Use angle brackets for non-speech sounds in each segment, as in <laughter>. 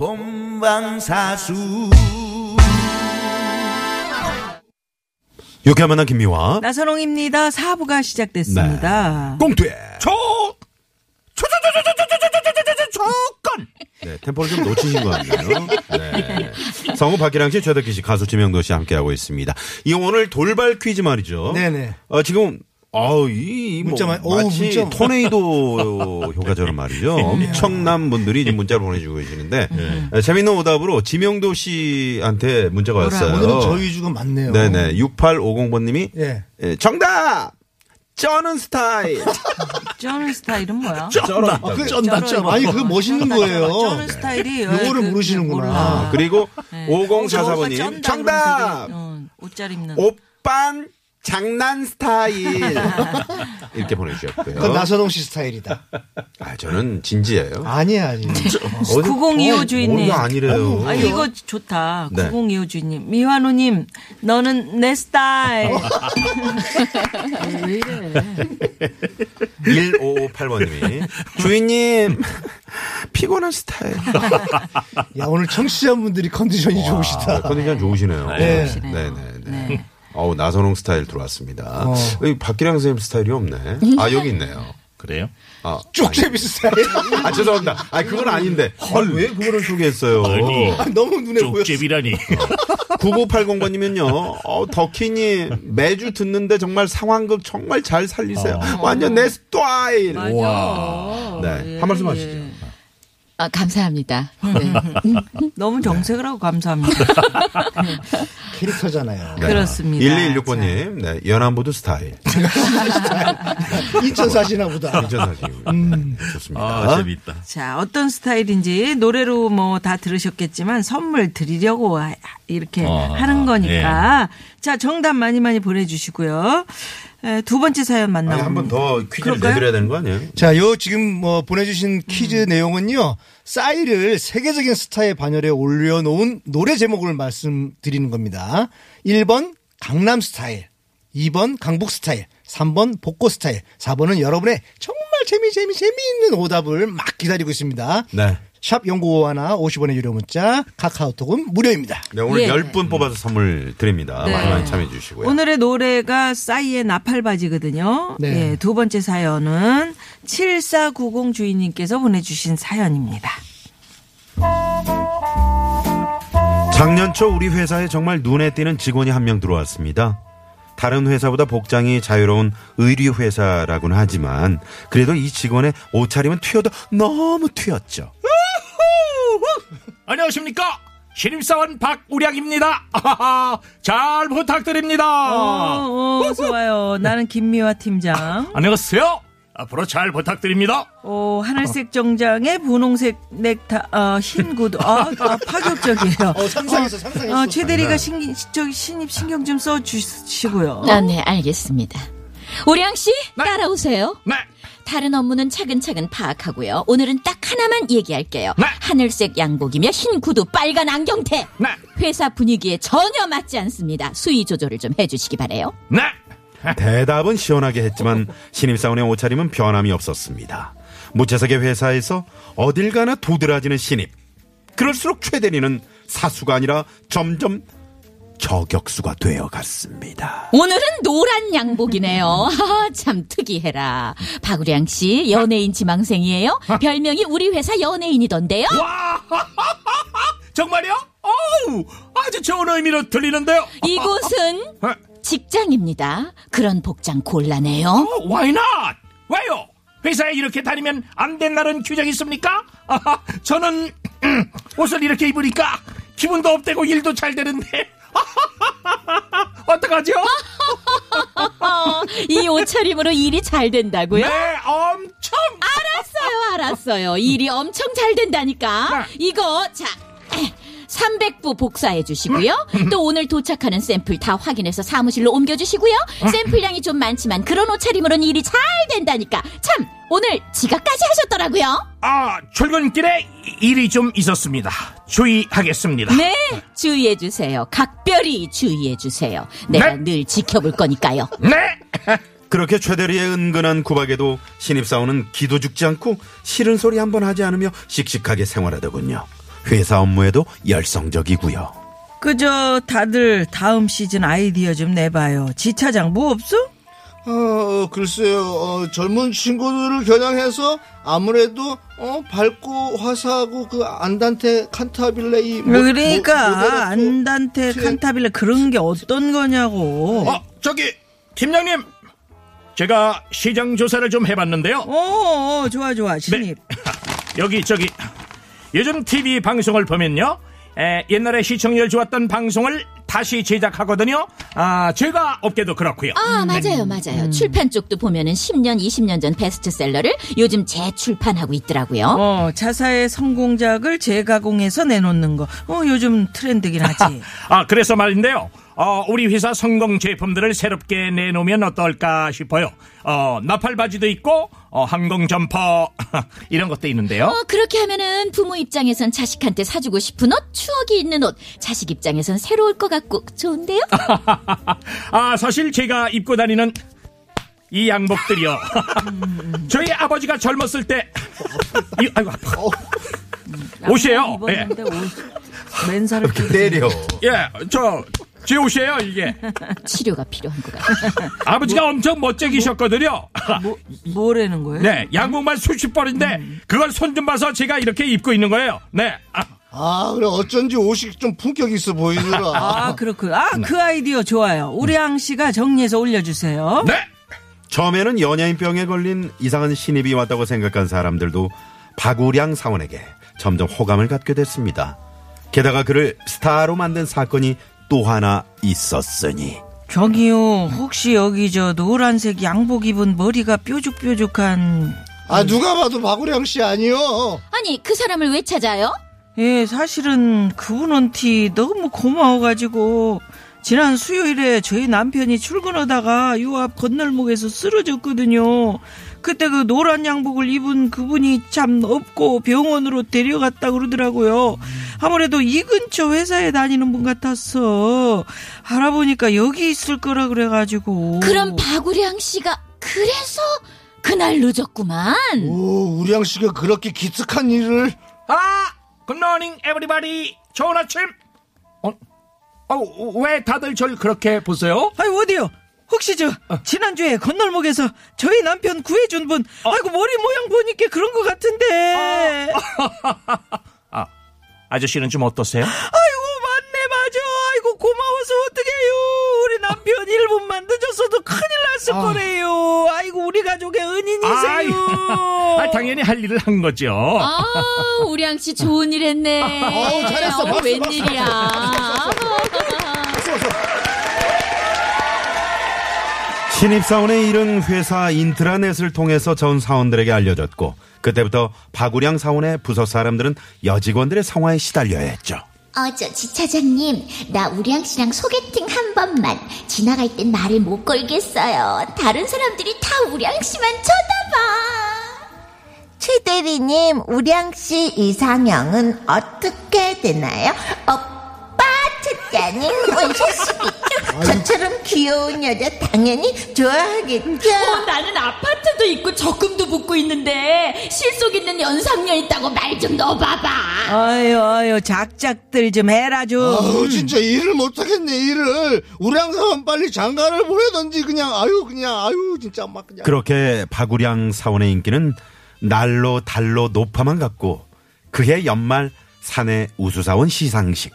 본방사수 유쾌한 만남 김미화. 나선홍입니다. 사부가 시작됐습니다. 꽁투에 초 조건 네, 템포를 좀 놓치신 것 같네요. 네. 성우 박기랑 씨, 최덕기 씨, 가수 지명도 씨 함께하고 있습니다. 이 오늘 돌발 퀴즈 말이죠. 네네. 어, 지금, 어, 이, 이 뭐, 문자 많이- 어우, 마치 문자. 토네이도 <laughs> 효과처럼 말이죠. 엄청난 분들이 지금 문자를 보내주고 계시는데, 에, 재밌는 오답으로 지명도 씨한테 문자가 왔어요. 오늘은 저희 위주가 많네요. 네네. 6850번님이, 예. 정답! 쩌는 스타일. <laughs> 쩌는 스타일은 뭐야? 쩔어. 아, 그, 쩐다, 쩐다. 아니, 그거 멋있는 거예요. 쩌는 스타일이 요거를 그- 모르시는구나. 몰라. 그리고 네. 5044번님, 쩐다 정답! 어, 옷잘 입는. 오빤 장난 스타일 <laughs> 이렇게 보내주셨고요. 그건 나선홍 씨 스타일이다. 아 저는 진지해요. 아니야, 아니. 어디- 9025 어, 주인님. 어디가 아니래요. 아, 이거 좋다. 네. 9025 주인님. 미환우님, 너는 내 스타일. <laughs> 왜 이래? 1558번님이 주인님 <laughs> 피곤한 스타일. 야, 오늘 청취자분들이 컨디션이 좋으시다. 아, 컨디션 좋으시네요. 네. 네 네 네. 네. 어우 나선홍 스타일 들어왔습니다. 어. 여기 박기량 선생님 스타일이 없네. 아 여기 있네요. 그래요? 아, 쪽제비 스타일. <laughs> 아 죄송합니다. 아 그건 아닌데. 아, 왜 그거를 소개했어요? 아니. 아, 너무 눈에 보였어. 쪽제비라니. 9980번님은요, <laughs> 어, 덕희님, 매주 듣는데 정말 상황극 정말 잘 살리세요. 완전 내 스타일. 맞아. 네. 예, 한 말씀 예. 하시죠. 아, 감사합니다. 네. <laughs> 너무 정색을 하고 감사합니다. <laughs> 캐릭터잖아요. 네. 그렇습니다. 1216번님, 네. 연안부두 스타일. 인천 사시나 보다. 인천사실. 음. 네, 좋습니다. 아, 재밌다. 자, 어떤 스타일인지 노래로 뭐 다 들으셨겠지만 선물 드리려고 하- 이렇게 아, 하는 거니까. 자, 정답 많이 많이 보내주시고요. 에, 두 번째 사연 아니, 만나봅니다. 한번 더 퀴즈를 그럴까요? 내드려야 되는 거 아니에요? 자, 요 지금 뭐 보내주신 퀴즈 내용은요, 싸이를 세계적인 스타의 반열에 올려놓은 노래 제목을 말씀드리는 겁니다. 1번 강남 스타일, 2번 강북 스타일, 3번 복고 스타일, 4번은 여러분의 정말 재미, 재미, 재미있는 오답을 막 기다리고 있습니다. 네. 샵 연구 하나 50원의 유료 문자, 카카오톡은 무료입니다. 네, 오늘 예. 10분 뽑아서 선물 드립니다. 네. 많이 많이 참여해 주시고요. 오늘의 노래가 싸이의 나팔바지거든요. 네. 예, 두 번째 사연은 7490 주인님께서 보내주신 사연입니다. 작년 초 우리 회사에 정말 눈에 띄는 직원이 한 명 들어왔습니다. 다른 회사보다 복장이 자유로운 의류 회사라고는 하지만 그래도 이 직원의 옷차림은 튀어도 너무 튀었죠. <laughs> 안녕하십니까? 신입사원 박우량입니다. 아하하, 잘 부탁드립니다. 어, 어, 좋아요. 나는 김미화 팀장. <laughs> 안녕하세요. 앞으로 잘 부탁드립니다. 어, 하늘색 정장에 분홍색 넥타, 어, 흰 구두. 아, 아, 파격적이에요. 어, 상상했어, 상상했어. 어, 최 대리가 신, 저기 신입 신경 좀 써주시고요. 아, 네, 알겠습니다. 오량 씨, 따라오세요. 네. 다른 업무는 차근차근 파악하고요. 오늘은 딱 하나만 얘기할게요. 네. 하늘색 양복이며 흰 구두, 빨간 안경테. 네. 회사 분위기에 전혀 맞지 않습니다. 수위 조절을 좀 해주시기 바래요. 네. <laughs> 대답은 시원하게 했지만 신입사원의 옷차림은 변함이 없었습니다. 무채색의 회사에서 어딜 가나 도드라지는 신입. 그럴수록 최 대리는 사수가 아니라 점점 저격수가 되어 갔습니다. 오늘은 노란 양복이네요. <laughs> 참 특이해라. 박우량 씨, 연예인 지망생이에요? 별명이 우리 회사 연예인이던데요? 와, <laughs> 정말요? 어우, 아주 좋은 의미로 들리는데요. 이곳은 어, <laughs> 직장입니다. 그런 복장 곤란해요. 어, why not? 왜요? 회사에 이렇게 다니면 안 된다는 규정이 있습니까? 아하, 저는 <clears throat> 옷을 이렇게 입으니까 기분도 업되고 일도 잘 되는데 <laughs> 어떡하죠? 어, <laughs> 이 옷차림으로 일이 잘 된다고요? 네, 엄청 알았어요, 알았어요. 일이 엄청 잘 된다니까. 네. 이거 자. 300부 복사해 주시고요. 또 오늘 도착하는 샘플 다 확인해서 사무실로 옮겨 주시고요. 샘플량이 좀 많지만 그런 옷차림으로는 일이 잘 된다니까. 참 오늘 지각까지 하셨더라고요. 아, 출근길에 일이 좀 있었습니다. 주의하겠습니다. 네, 주의해 주세요. 각별히 주의해 주세요. 내가 네. 늘 지켜볼 거니까요. <laughs> 네. 그렇게 최대리의 은근한 구박에도 신입사원은 기도 죽지 않고 싫은 소리 한 번 하지 않으며 씩씩하게 생활하더군요. 회사 업무에도 열성적이고요. 그저 다들 다음 시즌 아이디어 좀 내봐요. 지차장 뭐 없어? 어, 글쎄요, 어, 젊은 친구들을 겨냥해서 아무래도, 어, 밝고 화사하고 그 안단테 칸타빌레이. 모- 모- 그러니까 모델하고 안단테 제- 칸타빌레 그런 게 어떤 거냐고. 어, 저기 팀장님. 제가 시장 조사를 좀 해봤는데요. 어, 어, 좋아 좋아 신입. <laughs> 여기 저기 요즘 TV 방송을 보면요. 에, 옛날에 시청률 좋았던 방송을 다시 제작하거든요. 아, 제가 업계도 그렇고요. 아, 맞아요, 맞아요. 출판 쪽도 보면은 10년, 20년 전 베스트셀러를 요즘 재출판하고 있더라고요. 어, 자사의 성공작을 재가공해서 내놓는 거. 어, 요즘 트렌드긴 하지. <laughs> 아, 그래서 말인데요. 어, 우리 회사 성공 제품들을 새롭게 내놓으면 어떨까 싶어요. 어, 나팔 바지도 있고, 어, 항공 점퍼, <laughs> 이런 것도 있는데요. 어, 그렇게 하면은 부모 입장에선 자식한테 사주고 싶은 옷, 추억이 있는 옷, 자식 입장에선 새로울 것 같고 좋은데요? <laughs> 아, 사실 제가 입고 다니는 이 양복들이요. <laughs> 저희 아버지가 젊었을 때, 이, 아이고, 아파. 옷이에요. 예. 옷 맨살을 때려. 예, 저, 제 옷이에요, 이게. 치료가 필요한 것 같아요. <laughs> 아버지가 엄청 멋쟁이셨거든요. 뭐, 뭐라는 거예요? 네, 양복만 수십 벌인데, 그걸 손 좀 봐서 제가 이렇게 입고 있는 거예요. 네. 아, 아, 그래, 어쩐지 옷이 좀 품격 있어 보이더라. <laughs> 아, 그렇군. 아, 그 아이디어 좋아요. 우리 양 씨가 정리해서 올려주세요. 네. 처음에는 연예인병에 걸린 이상한 신입이 왔다고 생각한 사람들도 박우량 사원에게 점점 호감을 갖게 됐습니다. 게다가 그를 스타로 만든 사건이 또 하나 있었으니 저기요, 혹시 여기 저 노란색 양복 입은 머리가 뾰족뾰족한. 아, 누가 봐도 박우량 씨 아니요. 아니, 그 사람을 왜 찾아요? 예, 사실은 그분한테 너무 고마워가지고, 지난 수요일에 저희 남편이 출근하다가 요 앞 건널목에서 쓰러졌거든요. 그때 그 노란 양복을 입은 그분이 참 없고 병원으로 데려갔다 그러더라고요. 아무래도 이 근처 회사에 다니는 분 같았어. 알아보니까 여기 있을 거라 그래가지고. 그럼 박우량 씨가 그래서 그날 늦었구만. 오, 우량 씨가 그렇게 기특한 일을. 아, good morning everybody. 좋은 아침. 어, 어, 왜 다들 절 그렇게 보세요? 아이 어디요? 혹시 저 지난주에 건널목에서 저희 남편 구해준 분 아이고 머리 모양 보니까 그런 것 같은데 아, <laughs> 아저씨는 좀 어떠세요? 아이고 맞네 맞아 아이고 고마워서 어떡해요 우리 남편 1분만 늦었어도 큰일 났을 거래요 아이고 우리 가족의 은인이세요 아, 당연히 할 일을 한 거죠. 아, 우량 씨 좋은 일 했네. 어우, 잘했어. 어, 박수, 웬일이야. 신입사원의 일은 회사 인트라넷을 통해서 전 사원들에게 알려졌고 그때부터 박우량 사원의 부서 사람들은 여직원들의 성화에 시달려야 했죠. 어, 저 지차장님, 나 우량 씨랑 소개팅 한 번만. 지나갈 땐 말을 못 걸겠어요. 다른 사람들이 다 우량 씨만 쳐다봐. 최 대리님, 우량 씨 이상형은 어떻게 되나요? 오빠 첫째는 원샷이겠죠? 저처럼 귀여운 여자 당연히 좋아하겠죠? 어, 나는 아파트도 있고 적금도 붓고 있는데 실속 있는 연상녀 있다고 말 좀 넣어봐봐. 아유 아유 작작들 좀 해라 좀 아우, 진짜 일을 못하겠네, 일을. 우량 사원 빨리 장가를 보내던지, 그냥, 아유, 그냥, 아유, 진짜 막 그냥. 그렇게 박우량 사원의 인기는 날로 달로 높아만 갔고 그해 연말 사내 우수사원 시상식.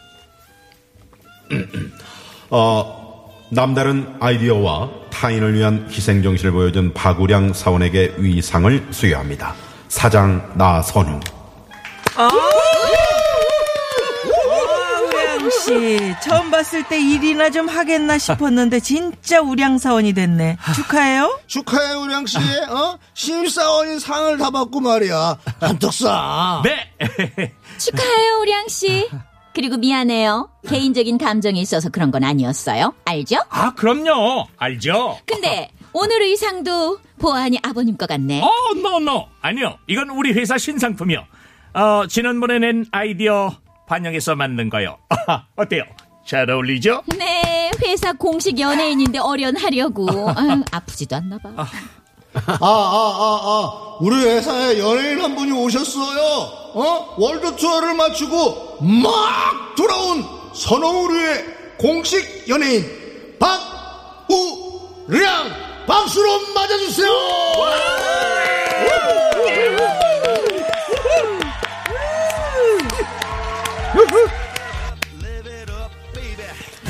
<clears throat> 어, 남다른 아이디어와 타인을 위한 희생정신을 보여준 박우량 사원에게 위상을 수여합니다. 사장 나선웅. 우량 씨 처음 봤을 때 일이나 좀 하겠나 싶었는데 진짜 우량 사원이 됐네 축하해요 축하해, 우량 씨. 어? 신입사원인 상을 다 받고 말이야. 한턱 쏴. 네. <laughs> 축하해요, 우량 씨. 그리고 미안해요. 개인적인 감정이 있어서 그런 건 아니었어요. 알죠? 아, 그럼요. 알죠? 근데 오늘 의상도 보아하니 아버님 것 같네. 어, no, no. 아니요. 이건 우리 회사 신상품이요. 어, 지난번에 낸 아이디어 반영해서 만든 거요. 어때요? 잘 어울리죠? 네, 회사 공식 연예인인데 어련하려고. 아유, 아프지도 않나 봐. 아, 아, 아, 아. 우리 회사에 연예인 한 분이 오셨어요. 어? world tour를 마치고 막 돌아온 선호우리의 공식 연예인 박우량 박수로 맞아주세요.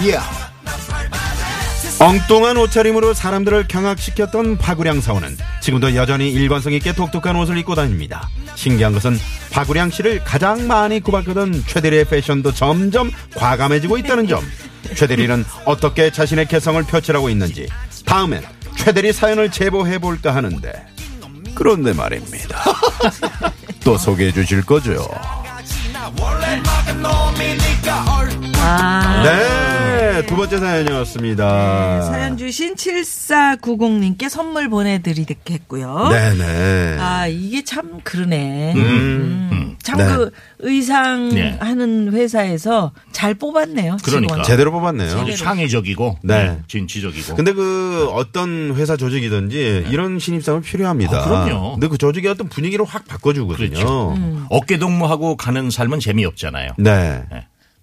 예. 엉뚱한 옷차림으로 사람들을 경악시켰던 박우량 사원은 지금도 여전히 일관성 있게 독특한 옷을 입고 다닙니다. 신기한 것은 박우량 씨를 가장 많이 구박하던 최대리의 패션도 점점 과감해지고 있다는 점. 최대리는 어떻게 자신의 개성을 펼치라고 있는지 다음엔 최대리 사연을 제보해 볼까 하는데 그런데 말입니다. 또 소개해 주실 거죠? 아, 네, 두 번째 사연이었습니다. 사연 주신 7490님께 선물 보내드리겠고요. 네네. 아, 이게 참 그러네. 음. 참 네. 그 의상 네. 하는 회사에서 잘 뽑았네요. 그러니까. 직원. 제대로 뽑았네요. 아주 창의적이고, 네. 네. 진취적이고. 근데 그 어떤 회사 조직이든지 이런 신입사원 필요합니다. 아, 그럼요. 근데 그 조직의 어떤 분위기를 확 바꿔주거든요. 그렇죠. 음. 어깨 동무하고 가는 삶은 재미없잖아요. 네.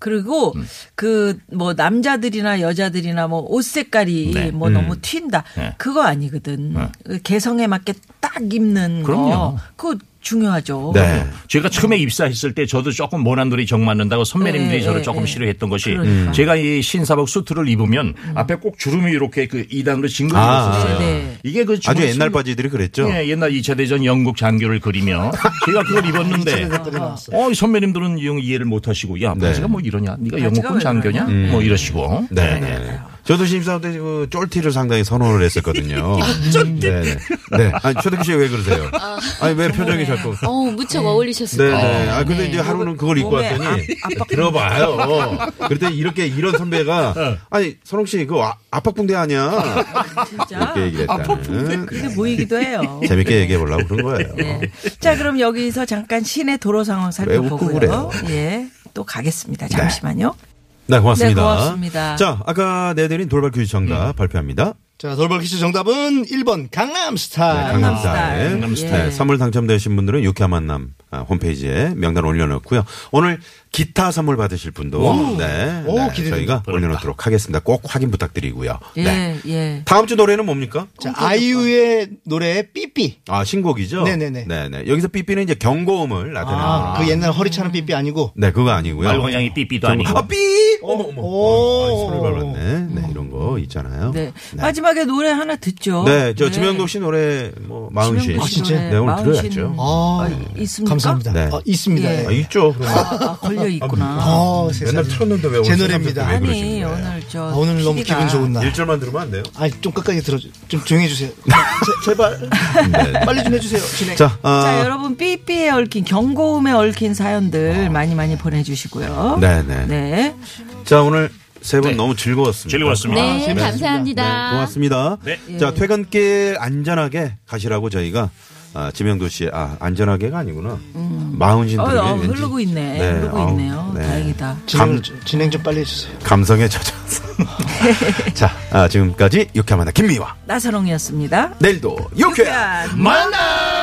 그리고 그뭐 남자들이나 여자들이나 뭐 옷 색깔이 네. 뭐 너무 튄다. 네. 그거 아니거든. 그 개성에 맞게 딱 입는 그럼요. 거. 그거 중요하죠. 네. 제가 처음에 입사했을 때 저도 조금 모난돌이 정 맞는다고 선배님들이 네, 저를 네, 조금 네. 싫어했던 것이 그러니까. 제가 이 신사복 수트를 입으면 앞에 꼭 주름이 이렇게 그 2단으로 징글징글 아. 있었어요. 네. 이게 그 아주 옛날 바지들이 그랬죠. 예, 옛날 2차 대전 영국 장교를 그리며 제가 그걸 입었는데 <laughs> 어, 이 선배님들은 이형 이해를 못 하시고 야, 네. 바지가 뭐 이러냐? 네가 영국군 왜 장교냐? 그러냐? 뭐 이러시고. 네. 네. 저도 신입사원 때 그 쫄티를 상당히 선호를 했었거든요. <laughs> 네. 네. 네. 아니, 최덕기 씨 왜 그러세요? 아니, 왜 표정이 자꾸. 어, 무척 어울리셨을 네, 거예요. 네. 아, 근데 네. 이제 하루는 그걸 입고 왔더니. 압- 압박 들어봐요. 그때 이렇게 이런 선배가. <laughs> 아니, 선홍 씨, 그거 아- 압박붕대 아니야. <laughs> 진짜. 이렇게 얘기를 했다는. 그게 보이기도 해요. 재밌게 얘기해 보려고 그런 거예요. 네. 자, 그럼 여기서 잠깐 시내 도로 상황 살펴보고요. 예. 또 가겠습니다. 잠시만요. 네, 고맙습니다. 네, 고맙습니다. 자, 아까 내드린 돌발 퀴즈 정답 발표합니다. 자, 돌발 퀴즈 정답은 1번 강남 스타일. 강남 스타일. 스타일. 강남 네, 예. 선물 당첨되신 분들은 유쾌한 만남 아, 홈페이지에 명단 올려놓고요. 오늘 기타 선물 받으실 분도 네, 오, 네. 저희가 올려놓도록 하겠습니다. 꼭 확인 부탁드리고요. 예, 네. 예. 다음 주 노래는 뭡니까? 자, 아이유의 노래 삐삐. 아 신곡이죠. 네네네. 네네. 여기서 삐삐는 이제 경고음을 나타내는 아, 거예요. 그 옛날 허리 차는 삐삐 아니고. 네, 그거 아니고요. 말괄량이 삐삐도 아니고. 아, 삐! 어머, 어머. 오. 아, 손을 밟았네. 네, 이런 거 있잖아요. 네. 마지막에 노래 하나 듣죠. 네, 저 지명도 씨 노래 뭐 마흔 씨. 지명도 씨 아, 진짜? 네, 오늘 마흔 들어야죠. 아, 아, 있습니까? 감사합니다. 네. 아, 있습니다. 예. 아, 있죠. 그러면. 아, 걸려 있구나. 아, 세상에. 맨날 틀었는데 왜 오늘 제 노래입니다. 왜 아니? 오늘 저 아, 오늘 너무 기분 좋은 날. 1절만 들으면 안 돼요? 아니, 좀 끝까지 들어줘. 좀 조용히 해주세요. 제, 발 네. 빨리 좀 해 주세요. 진행. 자, 아, 자, 여러분 삐삐에 얽힌 경고음에 얽힌 사연들 많이 많이 보내 주시고요. 네 네. 네. 자, 오늘 세분 네. 너무 즐거웠습니다. 즐거웠습니다. 네, 재밌었습니다. 감사합니다. 고맙습니다. 네. 자, 퇴근길 안전하게 가시라고 저희가 아, 지명도 씨, 아, 안전하게가 아니구나. 마흔신 어, 들에 어, 흐르고 있네. 네, 흐르고 아우, 있네요. 네. 다행이다. 진행, 진행 좀 빨리 해주세요. 감성에 젖어서. <laughs> 자, 아, 지금까지 유쾌한 만나 김미화. 나선홍이었습니다. 내일도 유쾌한 유쾌한 만나!